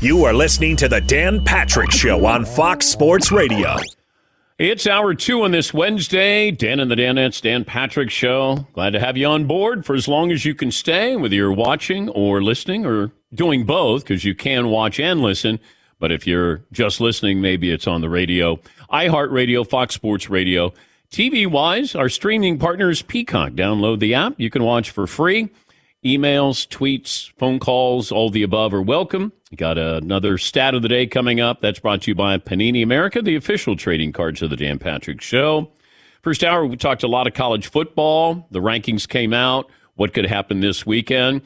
You are listening to the Dan Patrick Show on Fox Sports Radio. It's hour two on this Wednesday. Dan and the Danettes, Dan Patrick Show. Glad to have you on board for as long as you can stay, whether you're watching or listening or doing both, because you can watch and listen. But if you're just listening, maybe it's on the radio, iHeartRadio, Fox Sports Radio. TV wise, our streaming partners, Peacock. Download the app. You can watch for free. Emails, tweets, phone calls, all the above are welcome. Got another stat of the day coming up. That's brought to you by Panini America, the official trading cards of the Dan Patrick Show. First hour, we talked a lot of college football. The rankings came out. What could happen this weekend?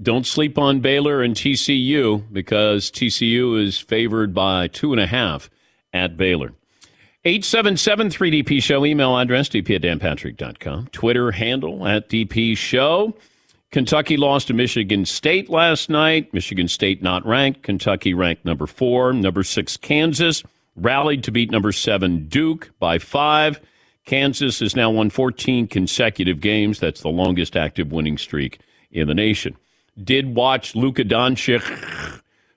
Don't sleep on Baylor and TCU because TCU is favored by two and a half at Baylor. 877 3DP Show, email address, dp at danpatrick.com. Twitter handle at DP Show. Kentucky lost to Michigan State last night. Michigan State not ranked. Kentucky ranked number four. Number six, Kansas rallied to beat number seven, Duke, by five. Kansas has now won 14 consecutive games. That's the longest active winning streak in the nation. Did watch Luka Doncic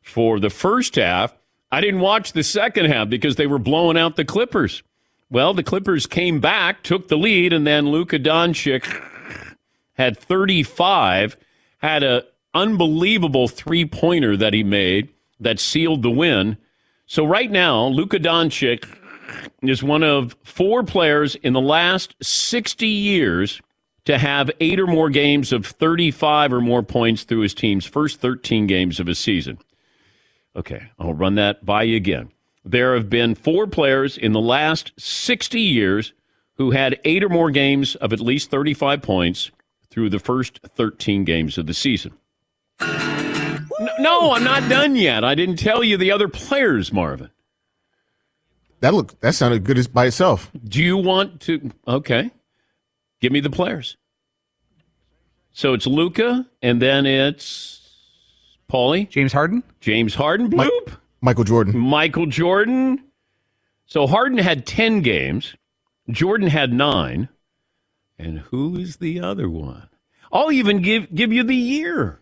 for the first half. I didn't watch the second half because they were blowing out the Clippers. Well, the Clippers came back, took the lead, and then Luka Doncic had 35, had an unbelievable three pointer that he made that sealed the win. So right now, Luka Doncic is one of four players in the last 60 years to have eight or more games of 35 or more points through his team's first 13 games of a season. Okay, I'll run that by you again. There have been four players in the last 60 years who had eight or more games of at least 35 points through the first 13 games of the season. No, I'm not done yet. I didn't tell you the other players, Marvin. That look that sounded good by itself. Do you want to? Okay, give me the players. So it's Luka and then it's Paulie, James Harden, James Harden, bloop, Michael Jordan, Michael Jordan. So Harden had ten games, Jordan had nine, and who is the other one? I'll even give give you the year.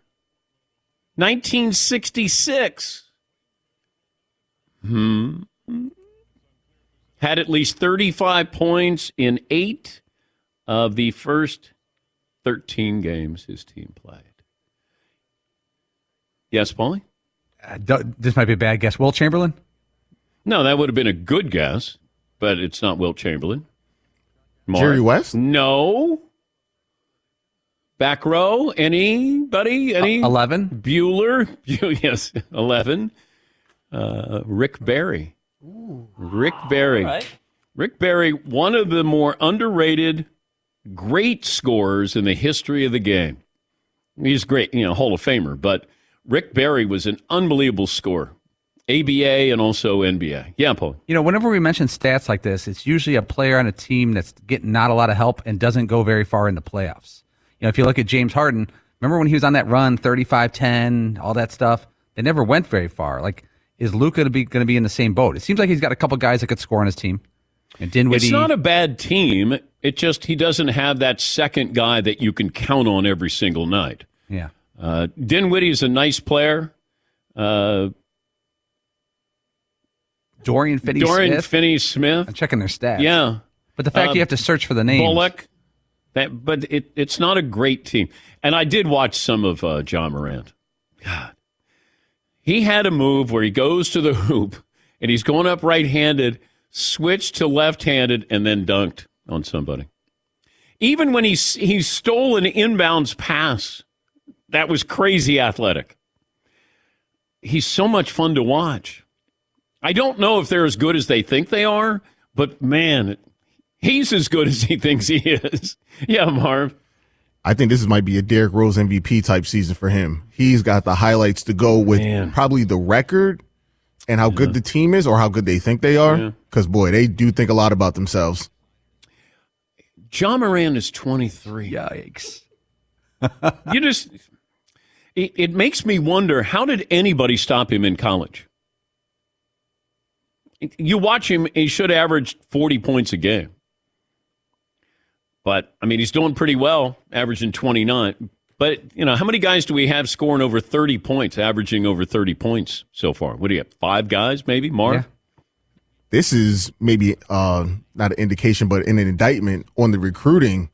1966. Hmm. Had at least 35 points in eight of the first 13 games his team played. Yes, Paulie? Uh, this might be a bad guess. Wilt Chamberlain? No, that would have been a good guess, but it's not Wilt Chamberlain. Jerry West? No. Back row, anybody? Any? 11. Bueller, yes, 11. Uh, Rick Barry. Rick Barry. Right. Rick Barry, one of the more underrated, great scorers in the history of the game. He's great, you know, Hall of Famer, but Rick Barry was an unbelievable scorer. ABA and also NBA. Yeah, Paul. You know, whenever we mention stats like this, it's usually a player on a team that's getting not a lot of help and doesn't go very far in the playoffs. You know, if you look at James Harden, remember when he was on that run, 35 10, all that stuff? They never went very far. Like, is Luka to be going to be in the same boat? It seems like he's got a couple guys that could score on his team. And Dinwiddie. It's not a bad team. It just he doesn't have that second guy that you can count on every single night. yeah. Uh, Dinwiddie is a nice player. Uh, Dorian Finney Dorian Smith. Finney Smith. I'm checking their stats. Yeah. But the fact Uh, you have to search for the names. Bullock. That, but it, it's not a great team. And I did watch some of uh, Ja Morant. God. He had a move where he goes to the hoop and he's going up right handed, switched to left handed, and then dunked on somebody. Even when he, he stole an inbounds pass, that was crazy athletic. He's so much fun to watch. I don't know if they're as good as they think they are, but man, he's as good as he thinks he is. Yeah, Marv. I think this might be a Derrick Rose MVP type season for him. He's got the highlights to go with Man. probably the record and how good the team is or how good they think they are. Yeah. Because, boy, they do think a lot about themselves. Ja Morant is 23. Yikes. You just, it, it makes me wonder how did anybody stop him in college? You watch him, he should average 40 points a game. But, I mean, he's doing pretty well, averaging 29. But, you know, how many guys do we have scoring over 30 points, averaging over 30 points so far? What do you have? Five guys, maybe? Marv? Yeah. This is maybe uh, not an indication, but an indictment on the recruiting.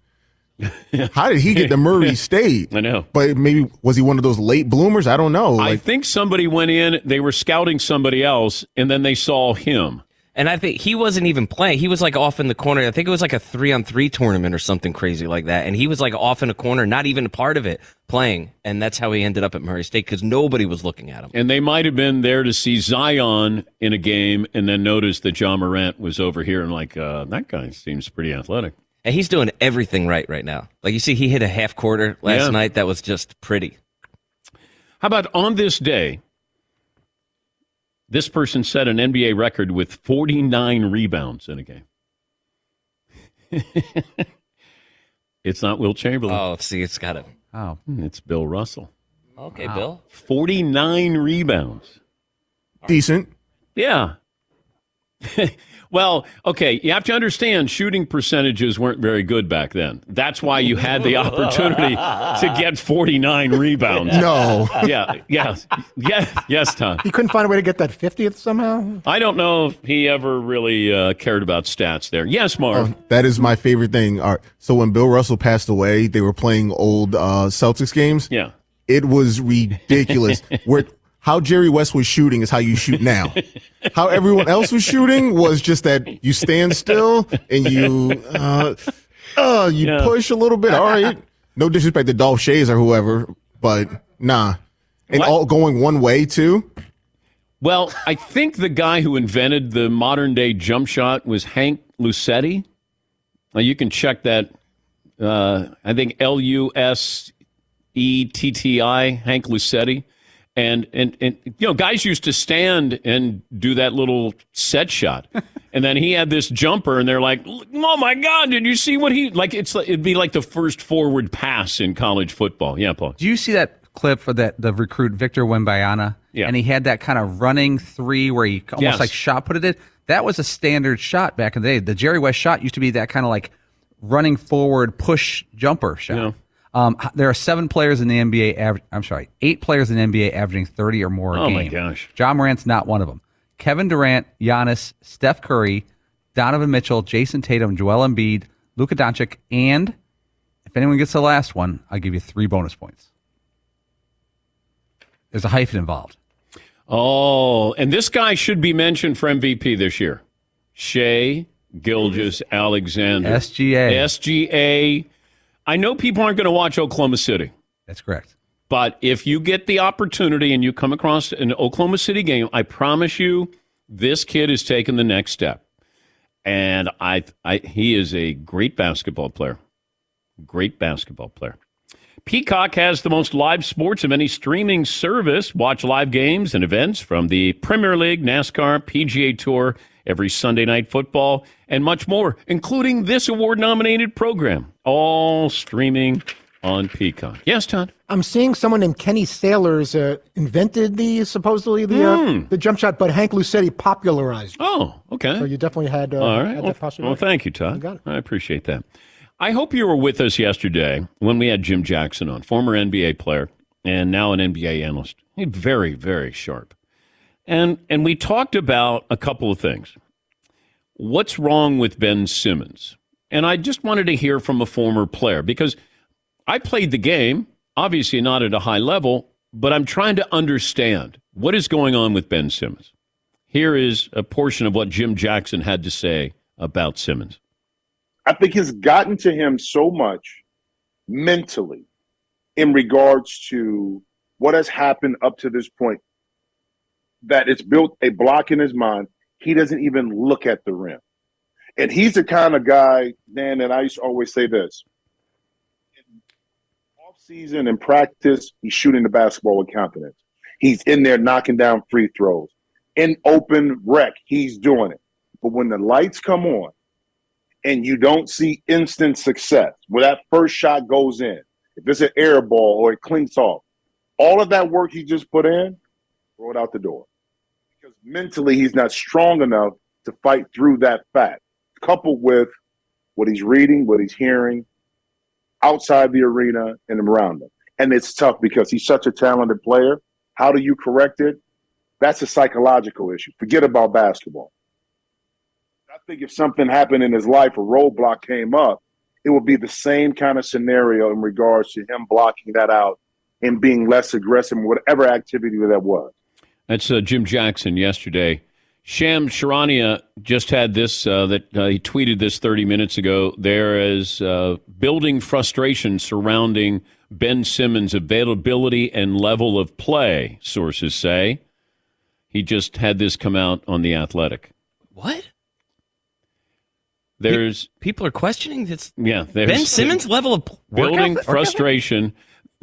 How did he get to Murray State? I know. But maybe was he one of those late bloomers? I don't know. I think somebody went in, they were scouting somebody else, and then they saw him. And I think he wasn't even playing. He was like off in the corner. I think it was like a three on three tournament or something crazy like that. And he was like off in a corner, not even a part of it, playing. And that's how he ended up at Murray State because nobody was looking at him. And they might have been there to see Zion in a game and then noticed that Ja Morant was over here and like, uh, that guy seems pretty athletic. And he's doing everything right right now. Like you see, he hit a half quarter last Yeah. night. That was just pretty. How about on this day, this person set an NBA record with 49 rebounds in a game. it's not Wilt Chamberlain. Oh, see, it's got to. Oh. Hmm, it's Bill Russell. Okay, Bill. 49 rebounds. decent. Yeah. well, okay, you have to understand shooting percentages weren't very good back then. That's why you had the opportunity to get 49 rebounds. No. Yeah, yes. Yeah, yes, Tom. He couldn't find a way to get that 50th somehow. I don't know if he ever really uh, cared about stats there. Yes, Marv. That is my favorite thing. Right. So when Bill Russell passed away, they were playing old uh, Celtics games. yeah. It was ridiculous. Where how Jerry West was shooting is how you shoot now. How everyone else was shooting was just that you stand still and you uh, uh you Yeah. push a little bit. All right. No disrespect to Dolph Schayes or whoever, but nah. And What? all going one way too. Well, I think the guy who invented the modern day jump shot was Hank Luisetti. Now you can check that. Uh, I think L U S E T T I, Hank Luisetti. And, and, and, you know, guys used to stand and do that little set shot. and then he had this jumper, and they're like, oh my God, did you see what he, like, it's like, it'd be like the first forward pass in college football. Yeah, Paul. Do you see that clip for that the recruit Victor Wembanyama? Yeah. And he had that kind of running three where he almost Yes. like shot put it in. That was a standard shot back in the day. The Jerry West shot used to be that kind of like running forward push jumper shot. Yeah. Um, there are seven players in the NBA. Aver- I'm sorry, eight players in the NBA averaging 30 or more a Oh, game. my gosh. Ja Morant's not one of them. Kevin Durant, Giannis, Steph Curry, Donovan Mitchell, Jayson Tatum, Joel Embiid, Luka Doncic, and if anyone gets the last one, I'll give you three bonus points. There's a hyphen involved. Oh, and this guy should be mentioned for MVP this year. Shea Gilgis Alexander. SGA. SGA. I know people aren't going to watch Oklahoma City. That's correct. But if you get the opportunity and you come across an Oklahoma City game, I promise you, this kid is taking the next step. And I, I, he is a great basketball player. Great basketball player. Peacock has the most live sports of any streaming service. Watch live games and events from the Premier League, NASCAR, PGA Tour, every Sunday night football, and much more, including this award nominated program. All streaming on Peacock. Yes, Todd. I'm seeing someone named Kenny Sailors uh, invented the supposedly the uh, the jump shot, but Hank Luisetti popularized. it. Oh, okay. So you definitely had, uh, All right. had Well, that possibility. well, thank you, Todd. You. I appreciate that. I hope you were with us yesterday when we had Jim Jackson on, former NBA player and now an NBA analyst. He's very, very sharp. And and we talked about a couple of things. What's wrong with Ben Simmons? And I just wanted to hear from a former player because I played the game, obviously not at a high level, but I'm trying to understand what is going on with Ben Simmons. Here is a portion of what Jim Jackson had to say about Simmons. I think it's gotten to him so much mentally in regards to what has happened up to this point that it's built a block in his mind. He doesn't even look at the rim. And he's the kind of guy, Dan, and I used to always say this. In off season and practice, he's shooting the basketball with confidence. He's in there knocking down free throws. In open rec, he's doing it. But when the lights come on, and you don't see instant success where that first shot goes in, if it's an air ball or it clinks off, all of that work he just put in, throw it out the door. Mentally he's not strong enough to fight through that fact, coupled with what he's reading, what he's hearing outside the arena and around him. And it's tough because he's such a talented player. How do you correct it? That's a psychological issue. Forget about basketball. I think if something happened in his life, a roadblock came up, it would be the same kind of scenario in regards to him blocking that out and being less aggressive in whatever activity that was. That's uh, Jim Jackson yesterday. Shams Charania just had this uh, that uh, he tweeted this 30 minutes ago. There is uh, building frustration surrounding Ben Simmons' availability and level of play, sources say. He just had this come out on The Athletic. What? There's People are questioning this. yeah, Ben Simmons' level of building frustration.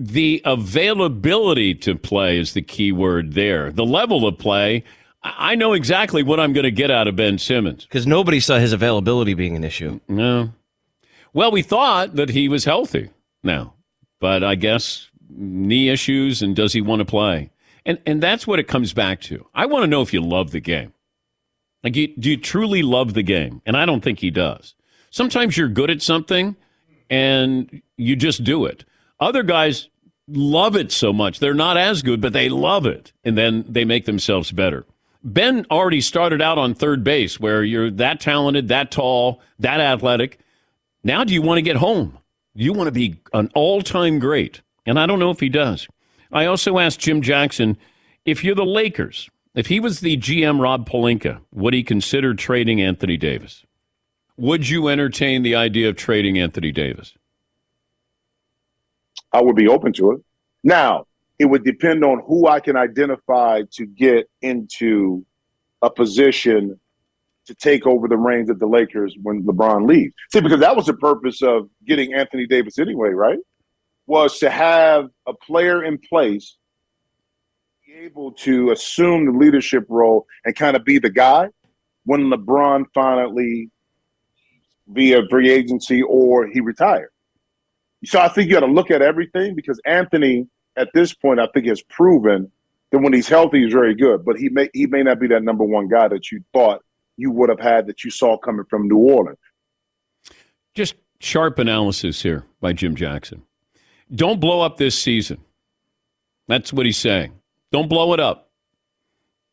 The availability to play is the key word there. The level of play, I know exactly what I'm going to get out of Ben Simmons. Because nobody saw his availability being an issue. No. Well, we thought that he was healthy now, but I guess knee issues and does he want to play? And and that's what it comes back to. I want to know if you love the game. Like, you, do you truly love the game? And I don't think he does. Sometimes you're good at something and you just do it. Other guys love it so much. They're not as good, but they love it. And then they make themselves better. Ben already started out on third base where you're that talented, that tall, that athletic. Now, do you want to get home? You want to be an all time great. And I don't know if he does. I also asked Jim Jackson if you're the Lakers, if he was the GM Rob Pelinka, would he consider trading Anthony Davis? Would you entertain the idea of trading Anthony Davis? I would be open to it. Now, it would depend on who I can identify to get into a position to take over the reins of the Lakers when LeBron leaves. See, because that was the purpose of getting Anthony Davis anyway, right? Was to have a player in place able to assume the leadership role and kind of be the guy when LeBron finally via free agency or he retired. So I think you got to look at everything because Anthony, at this point, I think has proven that when he's healthy, he's very good. But he may he may not be that number one guy that you thought you would have had that you saw coming from New Orleans. Just sharp analysis here by Jim Jackson. Don't blow up this season. That's what he's saying. Don't blow it up.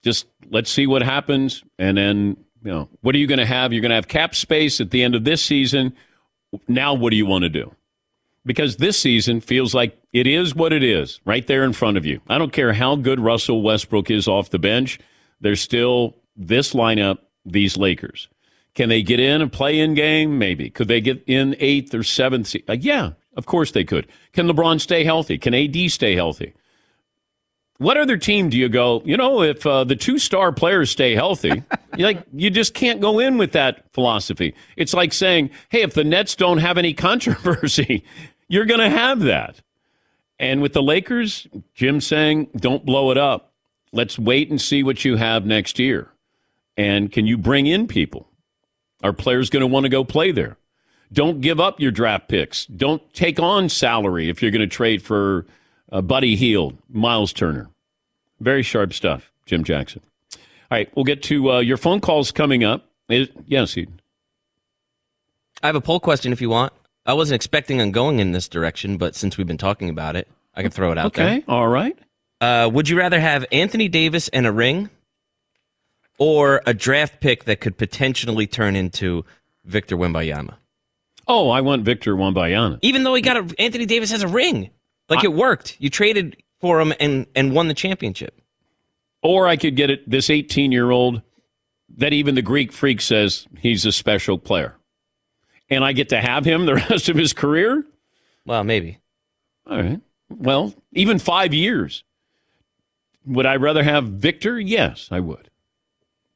Just let's see what happens. And then, you know, what are you going to have? You're going to have cap space at the end of this season. Now, what do you want to do? Because this season feels like it is what it is right there in front of you. I don't care how good Russell Westbrook is off the bench. There's still this lineup, these Lakers. Can they get in a play in game? Maybe. Could they get in eighth or seventh? Se- uh, yeah, Of course they could. Can LeBron stay healthy? Can AD stay healthy? What other team do you go? You know, if uh, the two star players stay healthy, like you just can't go in with that philosophy. It's like saying, "Hey, if the Nets don't have any controversy, you're going to have that." And with the Lakers, Jim saying, "Don't blow it up. Let's wait and see what you have next year." And can you bring in people? Are players going to want to go play there? Don't give up your draft picks. Don't take on salary if you're going to trade for uh, Buddy Hield, Miles Turner. Very sharp stuff, Jim Jackson. All right, we'll get to uh, your phone calls coming up. Is, yes, Eden. I have a poll question if you want. I wasn't expecting on going in this direction, but since we've been talking about it, I can throw it out okay, there. Okay, all right. Uh, would you rather have Anthony Davis and a ring or a draft pick that could potentially turn into Victor Wembanyama? Oh, I want Victor Wembanyama. Even though he got a, Anthony Davis has a ring. Like it worked. You traded for him and, and won the championship. Or I could get it this 18 year old that even the Greek freak says he's a special player. And I get to have him the rest of his career? Well, maybe. All right. Well, even five years. Would I rather have Victor? Yes, I would.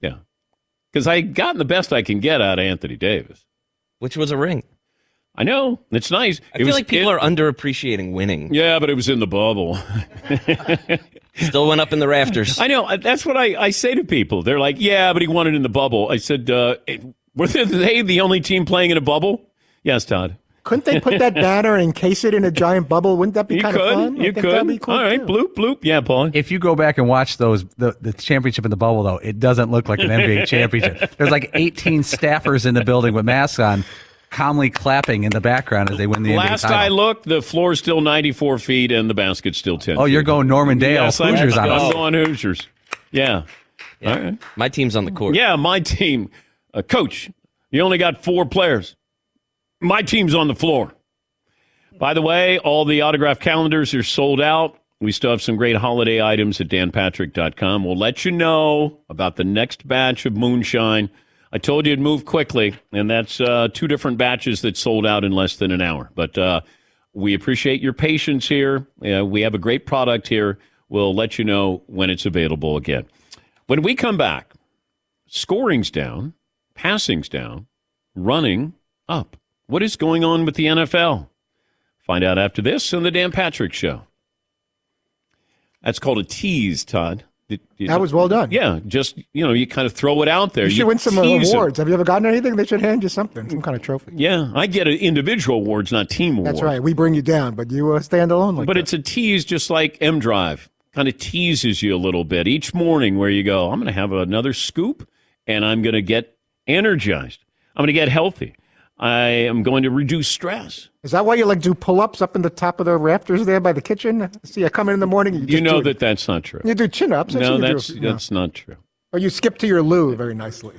Yeah. Because I gotten the best I can get out of Anthony Davis. Which was a ring. I know. It's nice. I It feel was- like people it- are underappreciating winning. Yeah, but it was in the bubble. Still went up in the rafters. I know. That's what I, I say to people. They're like, yeah, but he won it in the bubble. I said, uh, were they the only team playing in a bubble? Yes, Todd. Couldn't they put that banner and encase it in a giant bubble? Wouldn't that be You kind of could. fun? I You think that'd be could. cool All right. too. Bloop, bloop. Yeah, Paul. If you go back and watch those the, the championship in the bubble though, it doesn't look like an NBA championship. There's like 18 staffers in the building with masks on, calmly clapping in the background as they win the Last NBA title. I looked, the floor's still 94 feet and the basket's still 10 oh, you're going Norman Dale Yes, I'm- Hoosiers on I'm us. going Hoosiers. Yeah. All right. My team's on the court. Yeah, my team. Uh, coach, you only got four players. My team's on the floor. By the way, all the autograph calendars are sold out. We still have some great holiday items at danpatrick.com. We'll let you know about the next batch of moonshine. I told you it'd move quickly, and that's uh, two different batches that sold out in less than an hour. But uh, we appreciate your patience here. Uh, we have a great product here. We'll let you know when it's available again. When we come back, scoring's down, passing's down, running up. What is going on with the NFL? Find out after this on the Dan Patrick Show. That's called a tease, Todd. That was well done. Yeah, just you know, you kind of throw it out there. You should win some 'em. awards. Have you ever gotten anything? They should hand you something, some kind of trophy. Yeah, I get individual awards, not team awards. That's right. We bring you down, but you uh, stand alone like but that. it's a tease, just like M Drive. Kind of teases you a little bit each morning, where you go, "I'm going to have another scoop, and I'm going to get energized. I'm going to get healthy. I am going to reduce stress." Is that why you like do pull-ups up in the top of the rafters there by the kitchen? See, I come in in the morning. You, You know do, that that's not true. you do chin-ups. No, you do. that's that's not true. Or you skip to your loo very nicely.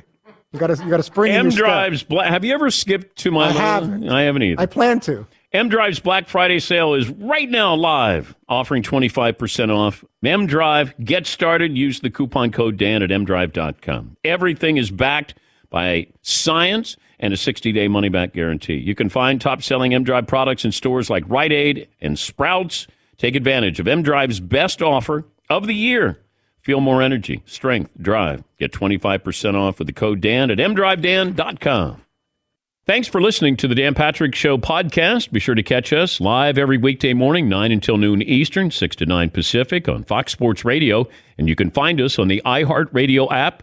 You got to you got to spring in M. Drive's Black. Have you ever skipped to my? I haven't. I haven't either. I plan to. M Drive's Black Friday sale is right now live, offering 25% off. M Drive, get started. Use the coupon code Dan at mdrive.com. Everything is backed by science and a 60 day money back guarantee. You can find top selling M Drive products in stores like Rite Aid and Sprouts. Take advantage of M Drive's best offer of the year. Feel more energy, strength, drive. Get 25% off with the code Dan at mdrivedan.com. Thanks for listening to the Dan Patrick Show podcast. Be sure to catch us live every weekday morning, 9 until noon Eastern, 6 to 9 Pacific on Fox Sports Radio. And you can find us on the iHeartRadio app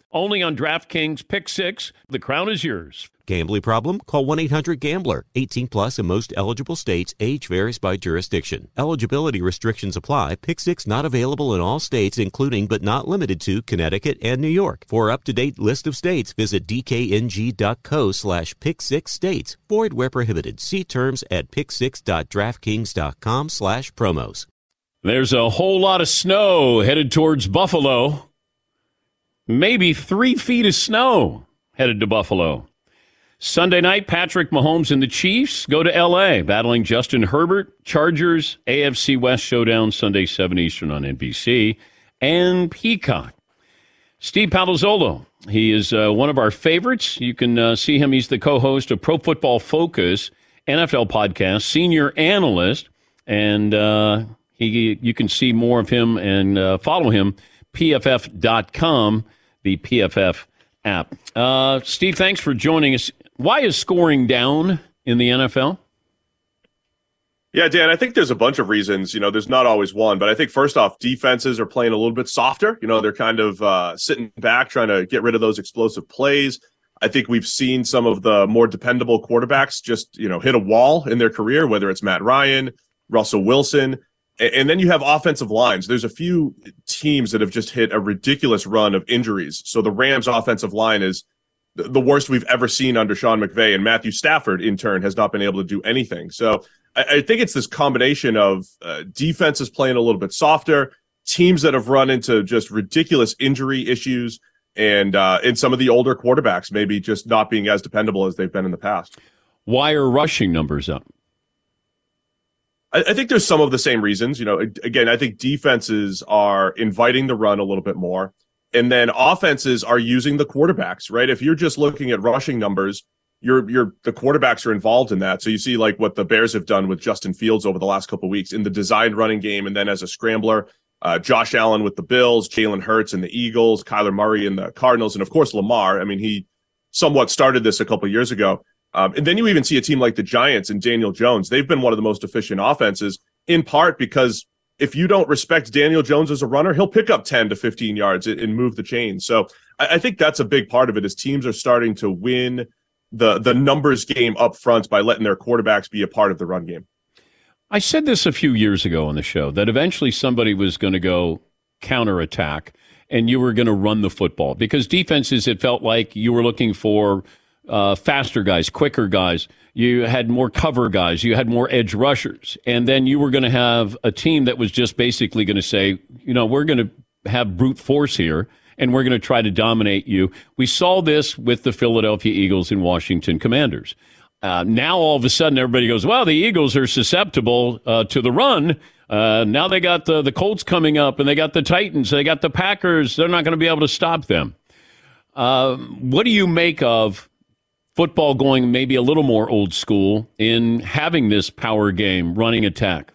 only on DraftKings Pick 6. The crown is yours. Gambling problem? Call 1 800 Gambler. 18 plus in most eligible states. Age varies by jurisdiction. Eligibility restrictions apply. Pick six not available in all states, including but not limited to Connecticut and New York. For up to date list of states, visit dkng.co slash pick six states. Void where prohibited. See terms at pick6.draftkings.com slash promos. There's a whole lot of snow headed towards Buffalo. Maybe three feet of snow headed to Buffalo. Sunday night, Patrick Mahomes and the Chiefs go to L.A., battling Justin Herbert. Chargers, AFC West showdown Sunday, 7 Eastern on NBC, and Peacock. Steve Palazzolo, he is uh, one of our favorites. You can uh, see him. He's the co-host of Pro Football Focus NFL podcast, senior analyst, and uh, he you can see more of him and uh, follow him pff.com, the PFF app. Uh, Steve, thanks for joining us. Why is scoring down in the NFL? Yeah, Dan, I think there's a bunch of reasons. You know, there's not always one, but I think first off, defenses are playing a little bit softer. You know, they're kind of uh, sitting back, trying to get rid of those explosive plays. I think we've seen some of the more dependable quarterbacks just, you know, hit a wall in their career, whether it's Matt Ryan, Russell Wilson. And then you have offensive lines. There's a few teams that have just hit a ridiculous run of injuries. So the Rams' offensive line is the worst we've ever seen under Sean McVay, and Matthew Stafford, in turn, has not been able to do anything. So I, I think it's this combination of uh, defenses playing a little bit softer, teams that have run into just ridiculous injury issues, and uh, and some of the older quarterbacks maybe just not being as dependable as they've been in the past. Why are rushing numbers up? I, I think there's some of the same reasons. You know, again, I think defenses are inviting the run a little bit more. And then offenses are using the quarterbacks, right? If you're just looking at rushing numbers, you're you're the quarterbacks are involved in that. So you see like what the Bears have done with Justin Fields over the last couple weeks in the designed running game, and then as a scrambler, uh, Josh Allen with the Bills, Jalen Hurts and the Eagles, Kyler Murray and the Cardinals, and of course Lamar. I mean, he somewhat started this a couple years ago. Um, and then you even see a team like the Giants and Daniel Jones. They've been one of the most efficient offenses, in part because if you don't respect Daniel Jones as a runner, he'll pick up 10 to 15 yards and move the chain. So I, think that's a big part of it is teams are starting to win the the numbers game up front by letting their quarterbacks be a part of the run game. I said this a few years ago on the show that eventually somebody was going to go counterattack and you were going to run the football because defenses, it felt like you were looking for uh, faster guys, quicker guys. You had more cover guys. You had more edge rushers. And then you were going to have a team that was just basically going to say, you know, we're going to have brute force here and we're going to try to dominate you. We saw this with the Philadelphia Eagles and Washington Commanders. Uh, now all of a sudden everybody goes, well, the Eagles are susceptible uh, to the run. Uh, now they got the, the Colts coming up and they got the Titans, they got the Packers. They're not going to be able to stop them. Uh, what do you make of football going maybe a little more old school in having this power game, running attack?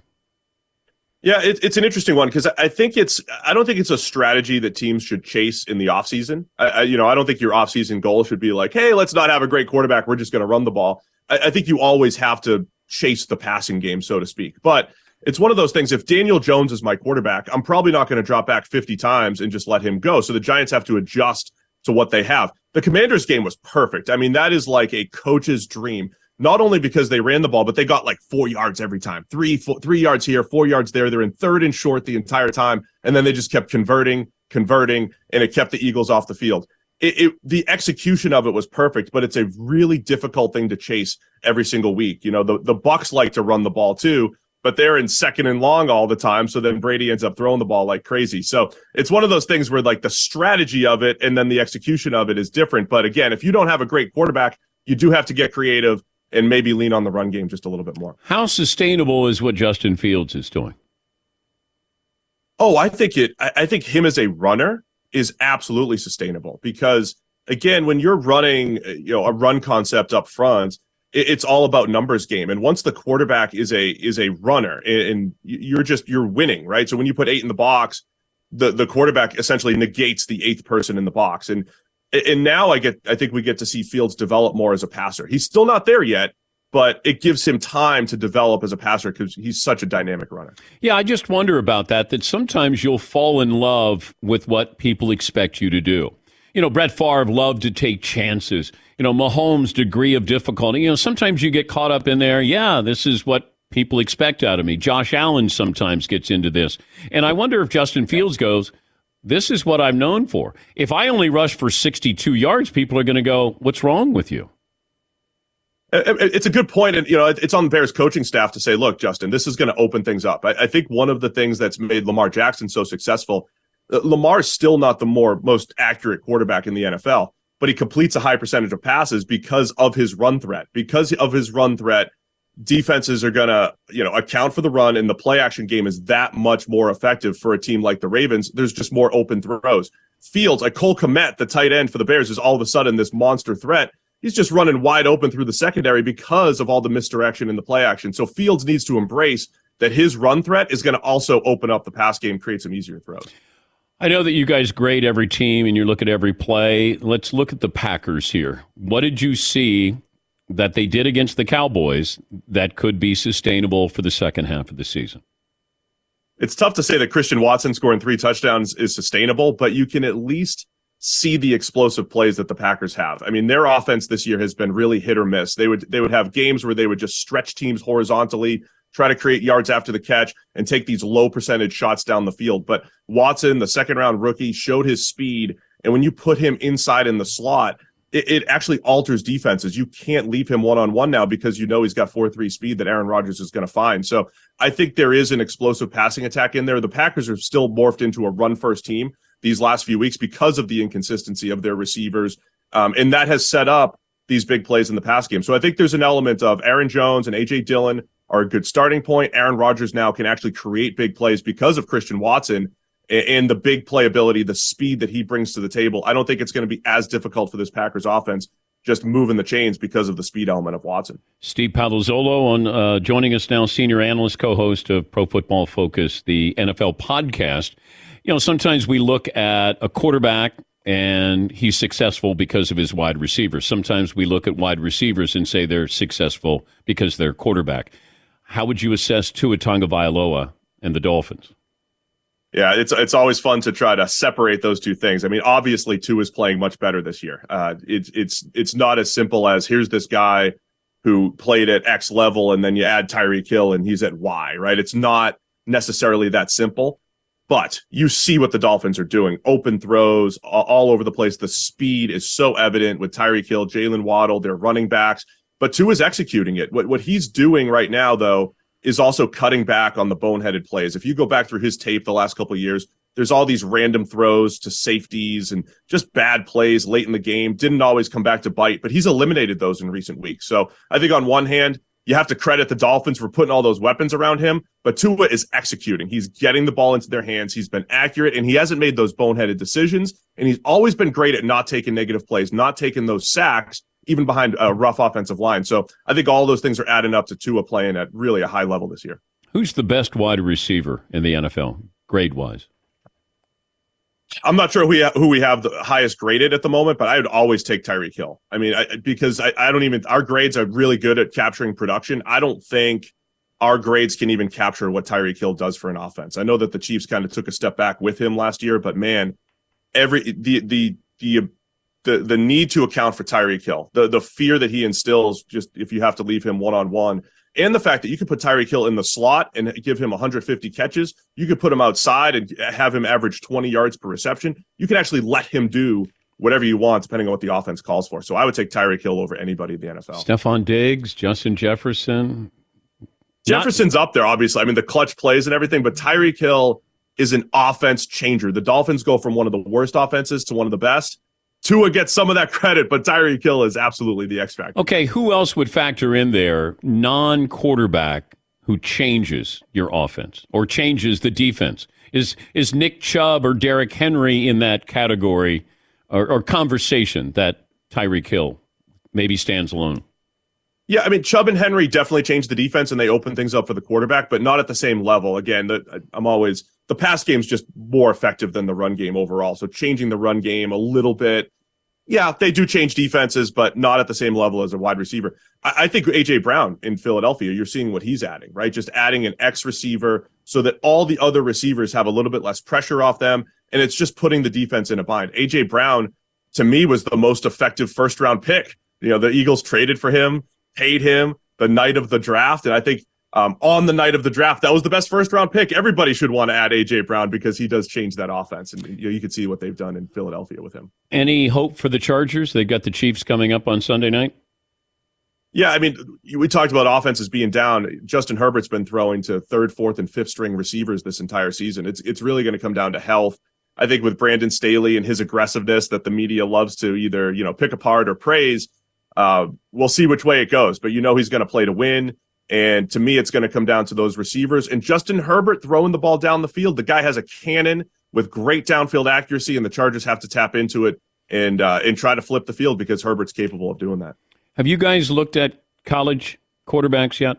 Yeah, it, it's an interesting one because I think it's I don't think it's a strategy that teams should chase in the offseason. I, I, you know, I don't think your offseason goal should be like, hey, let's not have a great quarterback. We're just going to run the ball. I, I think you always have to chase the passing game, so to speak. But it's one of those things. If Daniel Jones is my quarterback, I'm probably not going to drop back 50 times and just let him go. So the Giants have to adjust to what they have. The Commanders game was perfect. I mean, that is like a coach's dream. Not only because they ran the ball, but they got like four yards every time, three, four, three yards here, four yards there. They're in third and short the entire time, and then they just kept converting, converting, and it kept the Eagles off the field. It, it, the execution of it was perfect, but it's a really difficult thing to chase every single week. You know, the the Bucs like to run the ball too, but they're in second and long all the time. So then Brady ends up throwing the ball like crazy. So it's one of those things where like the strategy of it and then the execution of it is different. But again, if you don't have a great quarterback, you do have to get creative and maybe lean on the run game just a little bit more. How sustainable is what Justin Fields is doing? Oh, I think it, I think him as a runner is absolutely sustainable because again, when you're running, you know, a run concept up front, it's all about numbers game. And once the quarterback is a is a runner and you're just you're winning, right? So when you put eight in the box, the the quarterback essentially negates the eighth person in the box. And and now I get I think we get to see Fields develop more as a passer. He's still not there yet, but it gives him time to develop as a passer because he's such a dynamic runner. Yeah, I just wonder about that. That sometimes you'll fall in love with what people expect you to do. You know, Brett Favre loved to take chances you know, Mahomes' degree of difficulty. You know, sometimes you get caught up in there. Yeah, this is what people expect out of me. Josh Allen sometimes gets into this. And I wonder if Justin Fields goes, this is what I'm known for. If I only rush for 62 yards, people are going to go, what's wrong with you? It's a good point, and you know it's on the Bears coaching staff to say, "Look, Justin, this is going to open things up." I, I, think one of the things that's made Lamar Jackson so successful, Uh, Lamar is still not the more most accurate quarterback in the NFL, but he completes a high percentage of passes because of his run threat. Because of his run threat, defenses are going to, you know, account for the run and the play action game is that much more effective for a team like the Ravens. There's just more open throws. Fields, a Cole Kmet, the tight end for the Bears, is all of a sudden this monster threat. He's just running wide open through the secondary because of all the misdirection in the play action. So Fields needs to embrace that his run threat is going to also open up the pass game, create some easier throws. I know that you guys grade every team and you look at every play. Let's look at the Packers here. What did you see that they did against the Cowboys that could be sustainable for the second half of the season? It's tough to say that Christian Watson scoring three touchdowns is sustainable, but you can at least see the explosive plays that the Packers have. I mean, their offense this year has been really hit or miss. They would they would have games where they would just stretch teams horizontally, try to create yards after the catch and take these low percentage shots down the field. But Watson, the second round rookie, showed his speed. And when you put him inside in the slot, it, it actually alters defenses. You can't leave him one on one now because you know he's got 4 3 speed that Aaron Rodgers is going to find. So I think there is an explosive passing attack in there. The Packers are still morphed into a run first team these last few weeks because of the inconsistency of their receivers. Um, and that has set up these big plays in the pass game. So I think there's an element of Aaron Jones and AJ Dillon are a good starting point. Aaron Rodgers now can actually create big plays because of Christian Watson and the big playability, the speed that he brings to the table. I don't think it's going to be as difficult for this Packers offense just moving the chains because of the speed element of Watson. Steve Palazzolo on uh, joining us now, senior analyst, co-host of Pro Football Focus, the NFL podcast. You know, sometimes we look at a quarterback and he's successful because of his wide receivers. Sometimes we look at wide receivers and say they're successful because they're quarterback. How would you assess Tua Tagovailoa and the Dolphins? Yeah, it's it's always fun to try to separate those two things. I mean, obviously, Tua is playing much better this year. Uh, it's it's it's not as simple as here's this guy who played at X level, and then you add Tyreek Hill, and he's at Y. Right? It's not necessarily that simple. But you see what the Dolphins are doing. Open throws all, over the place. The speed is so evident with Tyreek Hill, Jalen Waddle, their running backs. But Tua is executing it. What what he's doing right now, though, is also cutting back on the boneheaded plays. If you go back through his tape the last couple years, there's all these random throws to safeties and just bad plays late in the game. Didn't always come back to bite, but he's eliminated those in recent weeks. So I think on one hand, you have to credit the Dolphins for putting all those weapons around him, but Tua is executing. He's getting the ball into their hands. He's been accurate and he hasn't made those boneheaded decisions. And he's always been great at not taking negative plays, not taking those sacks, even behind a rough offensive line. So I think all those things are adding up to Tua playing at really a high level this year. Who's the best wide receiver in the NFL, grade wise? I'm not sure who we, ha- who we have the highest graded at the moment, but I would always take Tyreek Hill. I mean, I, because I, I don't even our grades are really good at capturing production. I don't think our grades can even capture what Tyreek Hill does for an offense. I know that the Chiefs kind of took a step back with him last year, but man, every the the the uh, the the need to account for Tyreek Hill, the the fear that he instills, just if you have to leave him one on one, and the fact that you could put Tyreek Hill in the slot and give him 150 catches, you could put him outside and have him average 20 yards per reception. You can actually let him do whatever you want, depending on what the offense calls for. So I would take Tyreek Hill over anybody in the NFL. Stefon Diggs, Justin Jefferson. Jefferson's Not- up there, obviously. I mean, the clutch plays and everything, but Tyreek Hill is an offense changer. The Dolphins go from one of the worst offenses to one of the best. Tua gets some of that credit, but Tyreek Hill is absolutely the X factor. Okay, who else would factor in there? Non quarterback who changes your offense or changes the defense. Is is Nick Chubb or Derrick Henry in that category or, or conversation that Tyreek Hill maybe stands alone? Yeah, I mean Chubb and Henry definitely changed the defense and they opened things up for the quarterback, but not at the same level. Again, the, I'm always the pass game's just more effective than the run game overall. So changing the run game a little bit yeah, they do change defenses, but not at the same level as a wide receiver. I, I, think AJ Brown in Philadelphia, you're seeing what he's adding, right? Just adding an X receiver so that all the other receivers have a little bit less pressure off them. And it's just putting the defense in a bind. AJ Brown, to me, was the most effective first round pick. You know, the Eagles traded for him, paid him the night of the draft. And I think um, on the night of the draft. That was the best first round pick. Everybody should want to add AJ Brown because he does change that offense, and you, know, you can see what they've done in Philadelphia with him. Any hope for the Chargers? They've got the Chiefs coming up on Sunday night. Yeah, I mean, we talked about offenses being down. Justin Herbert's been throwing to third, fourth, and fifth string receivers this entire season. It's it's really going to come down to health. I think with Brandon Staley and his aggressiveness that the media loves to either you know pick apart or praise. Uh, we'll see which way it goes, but you know he's going to play to win. And to me, it's going to come down to those receivers and Justin Herbert throwing the ball down the field. The guy has a cannon with great downfield accuracy, and the Chargers have to tap into it and uh, and try to flip the field because Herbert's capable of doing that. Have you guys looked at college quarterbacks yet?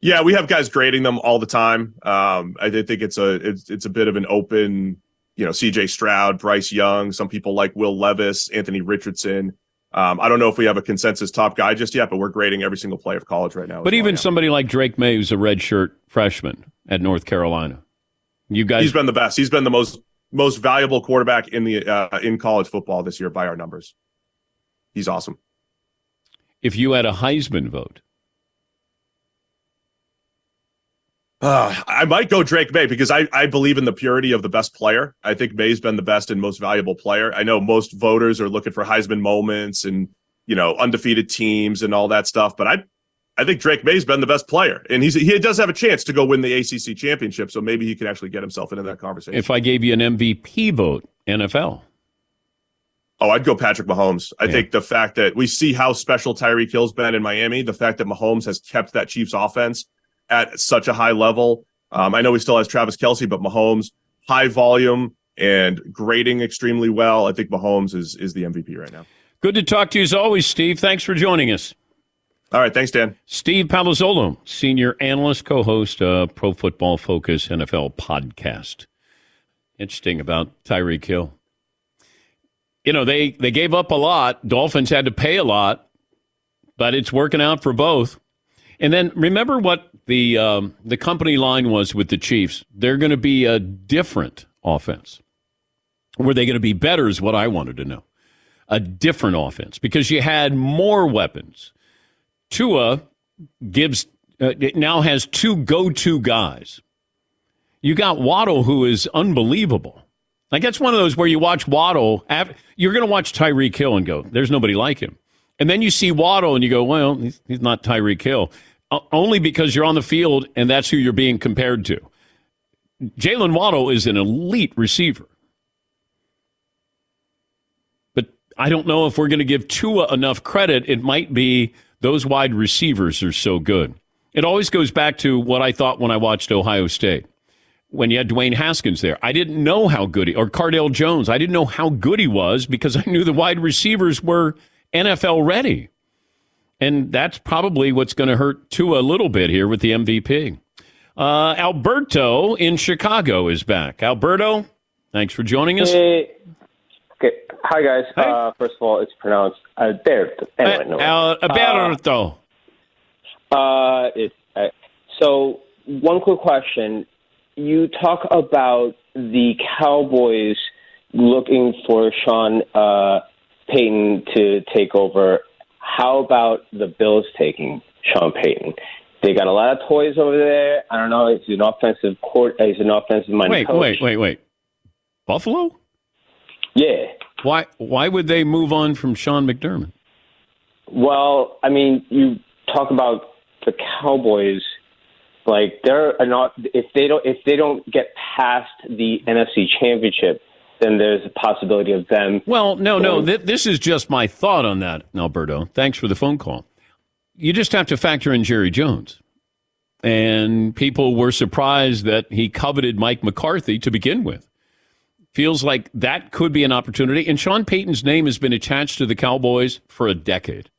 Yeah, we have guys grading them all the time. Um, I think it's a it's, it's a bit of an open, you know, C.J. Stroud, Bryce Young. Some people like Will Levis, Anthony Richardson. Um, I don't know if we have a consensus top guy just yet, but we're grading every single play of college right now. But even somebody like Drake Maye, who's a redshirt freshman at North Carolina, you guys, he's been the best. He's been the most most valuable quarterback in the uh, in college football this year by our numbers. He's awesome. If you had a Heisman vote, Uh, I might go Drake Maye because I, I believe in the purity of the best player. I think Maye's been the best and most valuable player. I know most voters are looking for Heisman moments and you know undefeated teams and all that stuff, but I I think Drake Maye's been the best player, and he's he does have a chance to go win the ACC championship. So maybe he can actually get himself into that conversation. If I gave you an MVP vote, NFL, Oh, I'd go Patrick Mahomes. I Yeah. think the fact that we see how special Tyreek Hill's been in Miami, the fact that Mahomes has kept that Chiefs offense at such a high level. Um, I know he still has Travis Kelce, but Mahomes, high volume and grading extremely well. I think Mahomes is is the MVP right now. Good to talk to you as always, Steve. Thanks for joining us. All right, thanks, Dan. Steve Palazzolo, senior analyst, co-host of Pro Football Focus NFL podcast. Interesting about Tyreek Hill. You know, they they gave up a lot. Dolphins had to pay a lot, but it's working out for both. And then remember what the um, the company line was with the Chiefs. They're going to be a different offense. Were they going to be better? Is what I wanted to know. A different offense because you had more weapons. Tua gives uh, now has two go-to guys. You got Waddle, who is unbelievable. Like that's one of those where you watch Waddle. af- You're going to watch Tyreek Hill and go, "There's nobody like him," and then you see Waddle and you go, "Well, he's, he's not Tyreek Hill," only because you're on the field and that's who you're being compared to. Jalen Waddle is an elite receiver. But I don't know if we're going to give Tua enough credit. It might be those wide receivers are so good. It always goes back to what I thought when I watched Ohio State. When you had Dwayne Haskins there, I didn't know how good he, or Cardale Jones, I didn't know how good he was because I knew the wide receivers were NFL ready. And that's probably what's going to hurt Tua a little bit here with the MVP. Uh, Alberto in Chicago is back. Alberto, thanks for joining us. Hey. Okay. Hi, guys. Uh, first of all, it's pronounced Alberto. Anyway, no. Al- Alberto. Uh, it's, uh, so, one quick question. You talk about the Cowboys looking for Sean uh, Payton to take over. How about the Bills taking Sean Payton? They got a lot of toys over there. I don't know. He's an offensive court. Uh, he's an offensive minded Wait, coach. wait, wait, wait. Buffalo? Yeah. Why? Why would they move on from Sean McDermott? Well, I mean, you talk about the Cowboys. Like they're not if they don't if they don't get past the NFC Championship, then there's a possibility of them. Well, no, no. Th- this is just my thought on that, Alberto. Thanks for the phone call. You just have to factor in Jerry Jones. And people were surprised that he coveted Mike McCarthy to begin with. Feels like that could be an opportunity. And Sean Payton's name has been attached to the Cowboys for a decade.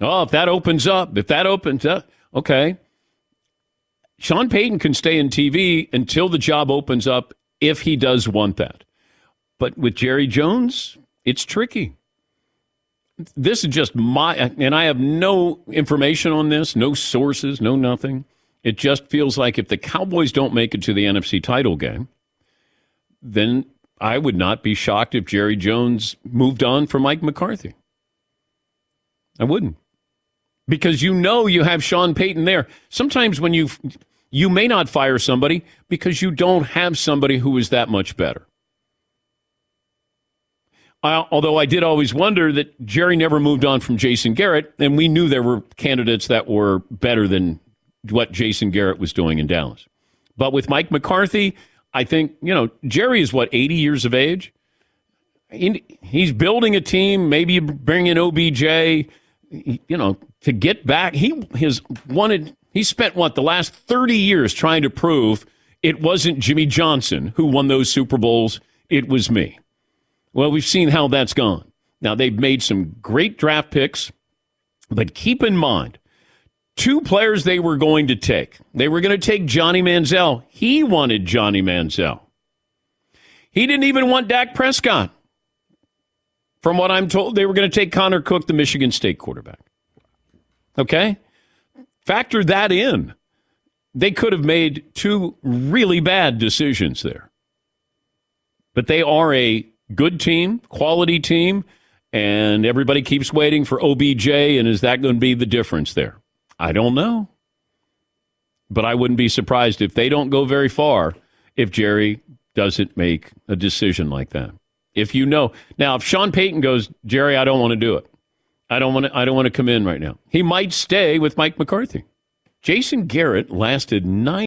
Oh, if that opens up, if that opens up, okay. Sean Payton can stay in TV until the job opens up if he does want that. But with Jerry Jones, it's tricky. This is just my, and I have no information on this, no sources, no nothing. It just feels like if the Cowboys don't make it to the NFC title game, then I would not be shocked if Jerry Jones moved on from Mike McCarthy. I wouldn't. Because you know you have Sean Payton there. Sometimes when you you may not fire somebody because you don't have somebody who is that much better. I, although I did always wonder that Jerry never moved on from Jason Garrett, and we knew there were candidates that were better than what Jason Garrett was doing in Dallas. But with Mike McCarthy, I think, you know, Jerry is what, 80 years of age? He's building a team, maybe you bring in OBJ, you know, to get back. He has wanted, he spent what, the last 30 years trying to prove it wasn't Jimmy Johnson who won those Super Bowls, it was me. Well, we've seen how that's gone. Now, they've made some great draft picks, but keep in mind, two players they were going to take. They were going to take Johnny Manziel. He wanted Johnny Manziel. He didn't even want Dak Prescott. From what I'm told, they were going to take Connor Cook, the Michigan State quarterback. Okay? Factor that in. They could have made two really bad decisions there. But they are a good team, quality team, and everybody keeps waiting for OBJ. And is that going to be the difference there? I don't know. But I wouldn't be surprised if they don't go very far if Jerry doesn't make a decision like that. If you know now, if Sean Payton goes, Jerry, I don't want to do it. I don't want to. I don't want to come in right now. He might stay with Mike McCarthy. Jason Garrett lasted nine.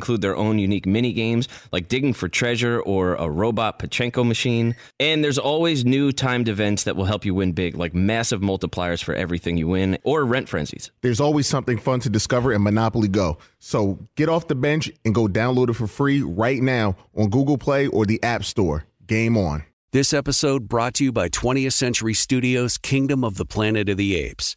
include their own unique mini games like digging for treasure or a robot Pachinko machine. And there's always new timed events that will help you win big, like massive multipliers for everything you win or rent frenzies. There's always something fun to discover in Monopoly Go. So get off the bench and go download it for free right now on Google Play or the App Store. Game on. This episode brought to you by 20th Century Studios' Kingdom of the Planet of the Apes.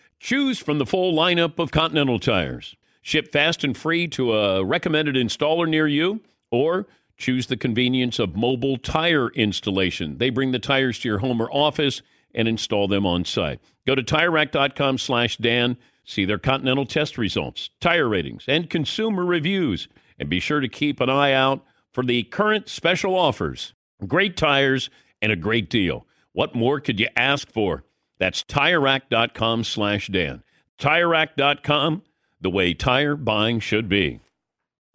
Choose from the full lineup of Continental tires. Ship fast and free to a recommended installer near you, or choose the convenience of mobile tire installation. They bring the tires to your home or office and install them on site. Go to TireRack.com slash Dan, see their Continental test results, tire ratings, and consumer reviews. And be sure to keep an eye out for the current special offers. Great tires and a great deal. What more could you ask for? That's TireRack.com slash Dan. TireRack.com, the way tire buying should be.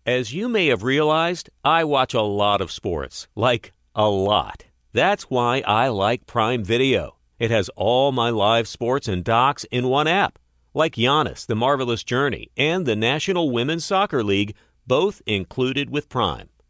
As you may have realized, I watch a lot of sports. Like, a lot. That's why I like Prime Video. It has all my live sports and docs in one app. Like Giannis, The Marvelous Journey, and the National Women's Soccer League, both included with Prime.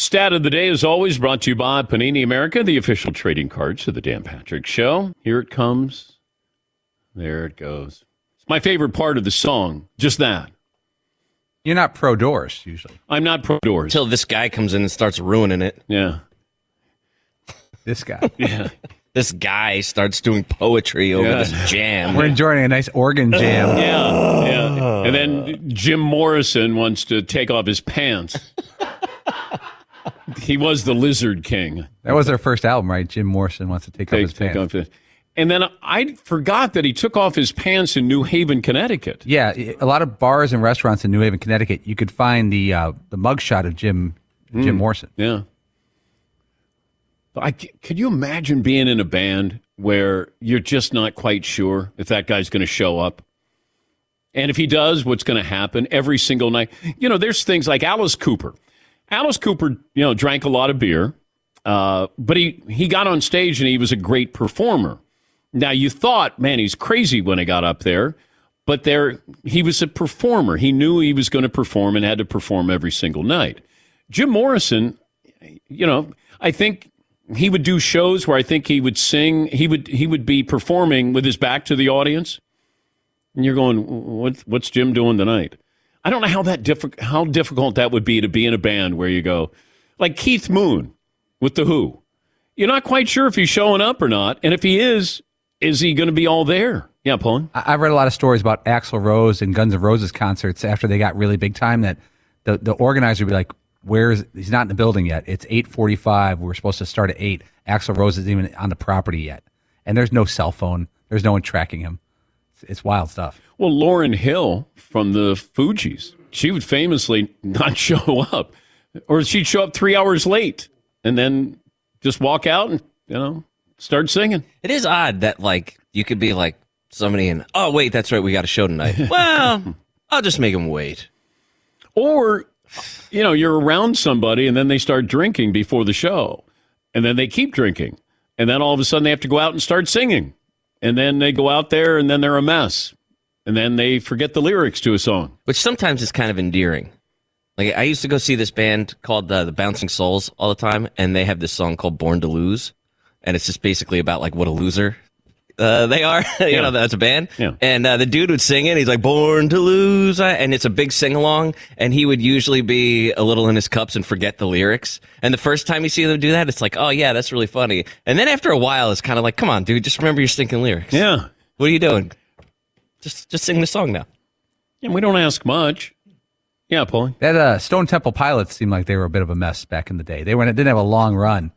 Stat of the day is always brought to you by Panini America, the official trading cards of the Dan Patrick Show. Here it comes. There it goes. It's my favorite part of the song. Just that. You're not pro doors usually. I'm not pro doors. Until this guy comes in and starts ruining it. Yeah. This guy. Yeah. this guy starts doing poetry over Yeah. this jam. We're enjoying a nice organ jam. Yeah, yeah. And then Jim Morrison wants to take off his pants. he was the Lizard King. That was their first album, right? Jim Morrison wants to take, off his take pants. off his. And then I forgot that he took off his pants in New Haven, Connecticut. Yeah, a lot of bars and restaurants in New Haven, Connecticut, you could find the uh, the mugshot of Jim Jim Mm. Morrison. Yeah. I, could you imagine being in a band where you're just not quite sure if that guy's going to show up? And if he does, what's going to happen every single night? You know, there's things like Alice Cooper. Alice Cooper, you know, drank a lot of beer, uh, but he, he got on stage and he was a great performer. Now, you thought, man, he's crazy when he got up there, but there he was a performer. He knew he was going to perform and had to perform every single night. Jim Morrison, you know, I think he would do shows where I think he would sing. He would he would be performing with his back to the audience, and you're going, "What what's Jim doing tonight?" I don't know how that diffi- how difficult that would be to be in a band where you go, like Keith Moon with the Who. You're not quite sure if he's showing up or not, and if he is, is he going to be all there? Yeah, Paul. I- I've read a lot of stories about Axl Rose and Guns N' Roses concerts after they got really big time. That the the organizer would be like, "Where's he's not in the building yet? It's eight forty five. We're supposed to start at eight. Axl Rose isn't even on the property yet, and there's no cell phone. There's no one tracking him. It's, it's wild stuff. Well, Lauryn Hill from the Fugees, she would famously not show up, or she'd show up three hours late and then just walk out and you know start singing. It is odd that like you could be like somebody and oh wait, that's right, we got a show tonight. well, I'll just make them wait. Or, you know, you're around somebody and then they start drinking before the show, and then they keep drinking, and then all of a sudden they have to go out and start singing, and then they go out there and then they're a mess, and then they forget the lyrics to a song. Which sometimes is kind of endearing. Like I used to go see this band called uh, the Bouncing Souls all the time, and they have this song called "Born to Lose," and it's just basically about like what a loser uh, they are. you Yeah. know, that's a band. Yeah. And uh, the dude would sing it. He's like, "Born to Lose," uh, and it's a big sing along. And he would usually be a little in his cups and forget the lyrics. And the first time you see them do that, it's like, "Oh yeah, that's really funny." And then after a while, it's kind of like, "Come on, dude, just remember your stinking lyrics." Yeah. What are you doing? Just just sing the song now. And we don't ask much. Yeah, Paulie. That uh, Stone Temple Pilots seemed like they were a bit of a mess back in the day. They were didn't have a long run,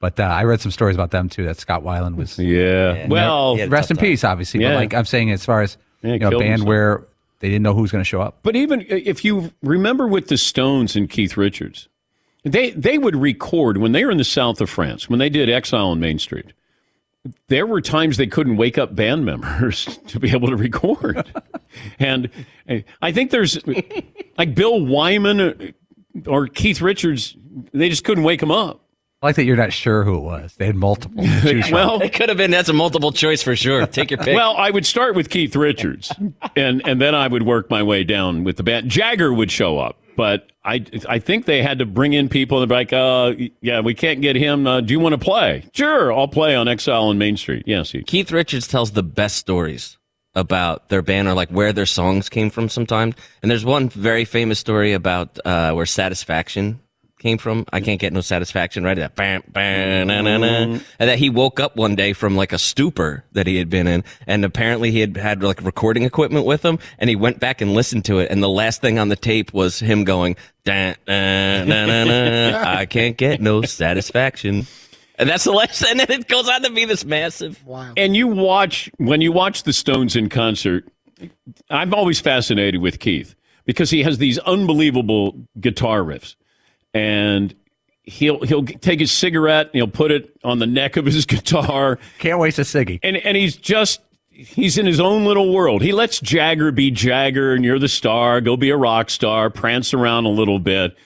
but uh, I read some stories about them too. That Scott Weiland was. Yeah. Well, rest in peace, obviously. Yeah. But like I'm saying, as far as Yeah, you know, a band himself. where they didn't know who was going to show up. But even if you remember with the Stones and Keith Richards, they they would record when they were in the south of France, when they did Exile on Main Street. There were times they couldn't wake up band members to be able to record. and uh, I think there's like Bill Wyman uh, or Keith Richards, they just couldn't wake them up. I like that you're not sure who it was. They had multiple. to. Well, It could have been that's a multiple choice for sure. Take your pick. Well, I would start with Keith Richards, and and then I would work my way down with the band. Jagger would show up, but I I think they had to bring in people and be like, uh, yeah, we can't get him. Uh, do you want to play? Sure, I'll play on Exile on Main Street. Yes, he, Keith Richards tells the best stories about their band or like where their songs came from sometimes. And there's one very famous story about uh, where Satisfaction came from. I can't get no satisfaction, right? That bam, bam, na, na, na. and that he woke up one day from like a stupor that he had been in, and apparently he had had like recording equipment with him, and he went back and listened to it, and the last thing on the tape was him going, da, da, na, na, na, I can't get no satisfaction. And that's the last, and then it goes on to be this massive. Wow. and you watch when you watch the Stones in concert. I'm always fascinated with Keith because he has these unbelievable guitar riffs, and he'll he'll take his cigarette and he'll put it on the neck of his guitar. Can't waste a ciggy. and and he's just he's in his own little world. He lets Jagger be Jagger, and you're the star. Go be a rock star. Prance around a little bit,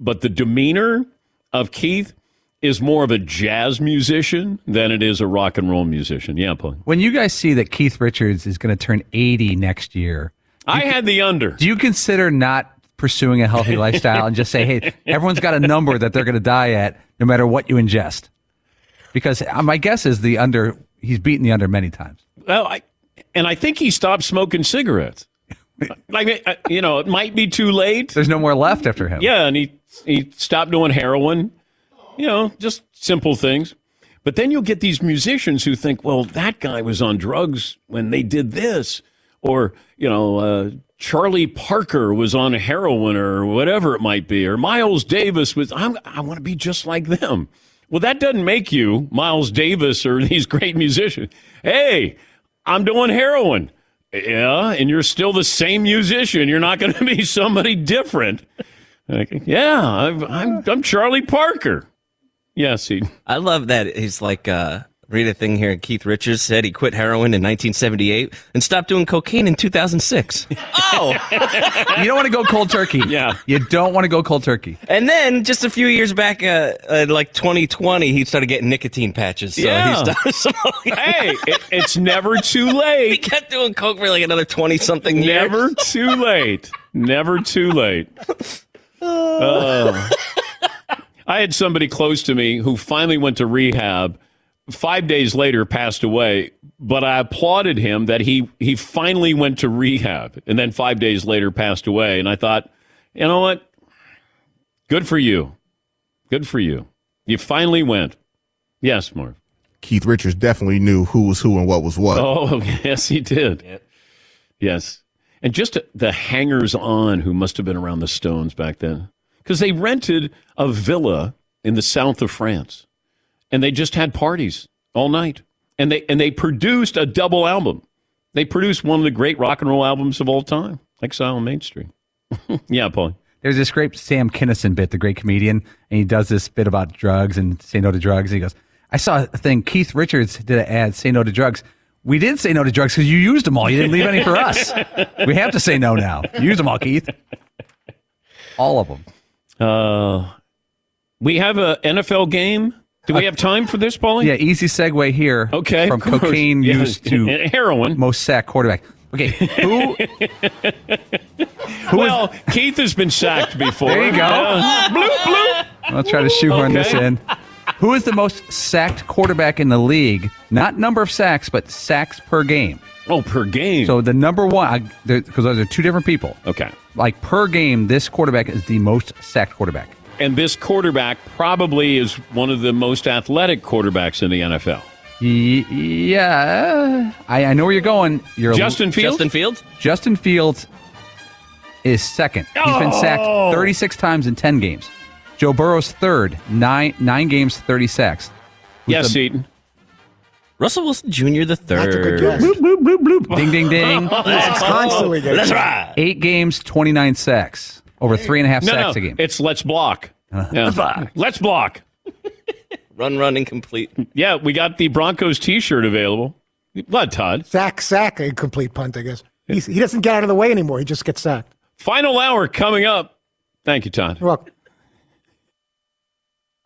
but the demeanor of Keith is more of a jazz musician than it is a rock and roll musician. Yeah, Paul. When you guys see that Keith Richards is going to turn 80 next year, I had the under. do you consider not pursuing a healthy lifestyle and just say, hey, everyone's got a number that they're going to die at no matter what you ingest? Because uh, my guess is the under, he's beaten the under many times. Well, I and I think he stopped smoking cigarettes. Like uh, you know, it might be too late. There's no more left after him. Yeah, and he he stopped doing heroin. You know, just simple things. But then you'll get these musicians who think, well, that guy was on drugs when they did this, or you know, uh, Charlie Parker was on heroin, or whatever it might be, or Miles Davis was. I'm, I want to be just like them. Well, that doesn't make you Miles Davis or these great musicians. Hey, I'm doing heroin. Yeah, and you're still the same musician. You're not going to be somebody different. Like, yeah, I'm, I'm, I'm Charlie Parker. Yes, he. I love that. He's like, uh, read a thing here. Keith Richards said he quit heroin in 1978 and stopped doing cocaine in 2006. oh, you don't want to go cold turkey. Yeah, you don't want to go cold turkey. And then just a few years back, uh, uh, like 2020, he started getting nicotine patches. So Yeah. he started smoking. hey, it, it's never too late. he kept doing coke for like another 20 something years. Never too late. Never too late. Oh. I had somebody close to me who finally went to rehab. Five days later, passed away. But I applauded him that he he finally went to rehab, and then five days later passed away. And I thought, you know what? Good for you. Good for you. You finally went. Yes, Marv. Keith Richards definitely knew who was who and what was what. Oh, yes, he did. Yes. And just the hangers on who must have been around the Stones back then. Because they rented a villa in the south of France and they just had parties all night. And they and they produced a double album. They produced one of the great rock and roll albums of all time, Exile on Main Street. yeah, Paul. There's this great Sam Kinison bit, the great comedian, and he does this bit about drugs and say no to drugs. He goes, I saw a thing. Keith Richards did an ad, say no to drugs. We did say no to drugs because you used them all. You didn't leave any for us. We have to say no now. Use them all, Keith. All of them. Uh, we have a NFL game. Do we have time for this, Paulie? Yeah, easy segue here. Okay, From cocaine Yeah. use to heroin. Most sacked quarterback. Okay, who? well, Keith has been sacked before. There you go. Uh, bloop, bloop. I'll try to shoehorn this in. Who is the most sacked quarterback in the league? Not number of sacks, but sacks per game. Oh, per game. So the number one, because those are two different people. Okay. Like per game, this quarterback is the most sacked quarterback. And this quarterback probably is one of the most athletic quarterbacks in the NFL. Y- yeah, I, I know where you're going. You're Justin Fields? Justin Fields? Justin Fields is second. He's been sacked Oh! 36 times in 10 games. Joe Burrow's third, nine nine games, 30 sacks. Who's Yes, the- Eaton. Russell Wilson Jr. the third. guess. Bloop, bloop, bloop. Ding, ding, ding. He's constantly getting Let's ride. Eight games, 29 sacks. Over three and a half No, sacks no, a game. it's let's block. Uh-huh. Yeah. Let's block. Let's block. Run, run, incomplete. Yeah, we got the Broncos T-shirt available. Blood, Todd? Sack, sack, a complete punt, I guess. He's, he doesn't get out of the way anymore. He just gets sacked. Final hour coming up. Thank you, Todd. You're welcome.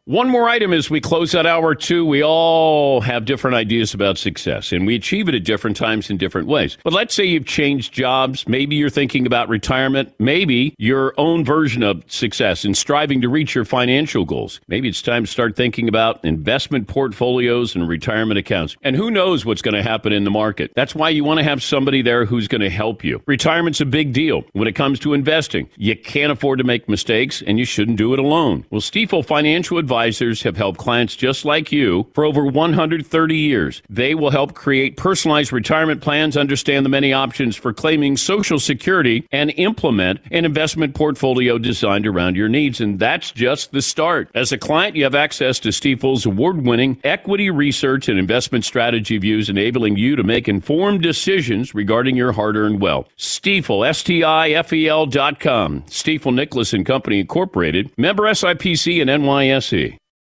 One more item as we close out hour two. We all have different ideas about success, and we achieve it at different times in different ways. But let's say you've changed jobs. Maybe you're thinking about retirement. Maybe your own version of success and striving to reach your financial goals. Maybe it's time to start thinking about investment portfolios and retirement accounts. And who knows what's going to happen in the market? That's why you want to have somebody there who's going to help you. Retirement's a big deal when it comes to investing. You can't afford to make mistakes, and you shouldn't do it alone. Well, Stifel Financial Advisors have helped clients just like you for over 130 years. They will help create personalized retirement plans, understand the many options for claiming Social Security, and implement an investment portfolio designed around your needs. And that's just the start. As a client, you have access to Stifel's award winning equity research and investment strategy views, enabling you to make informed decisions regarding your hard earned wealth. Stifel, S T I F E L dot com. Stifel Nicolaus and Company Incorporated, member SIPC and NYSE.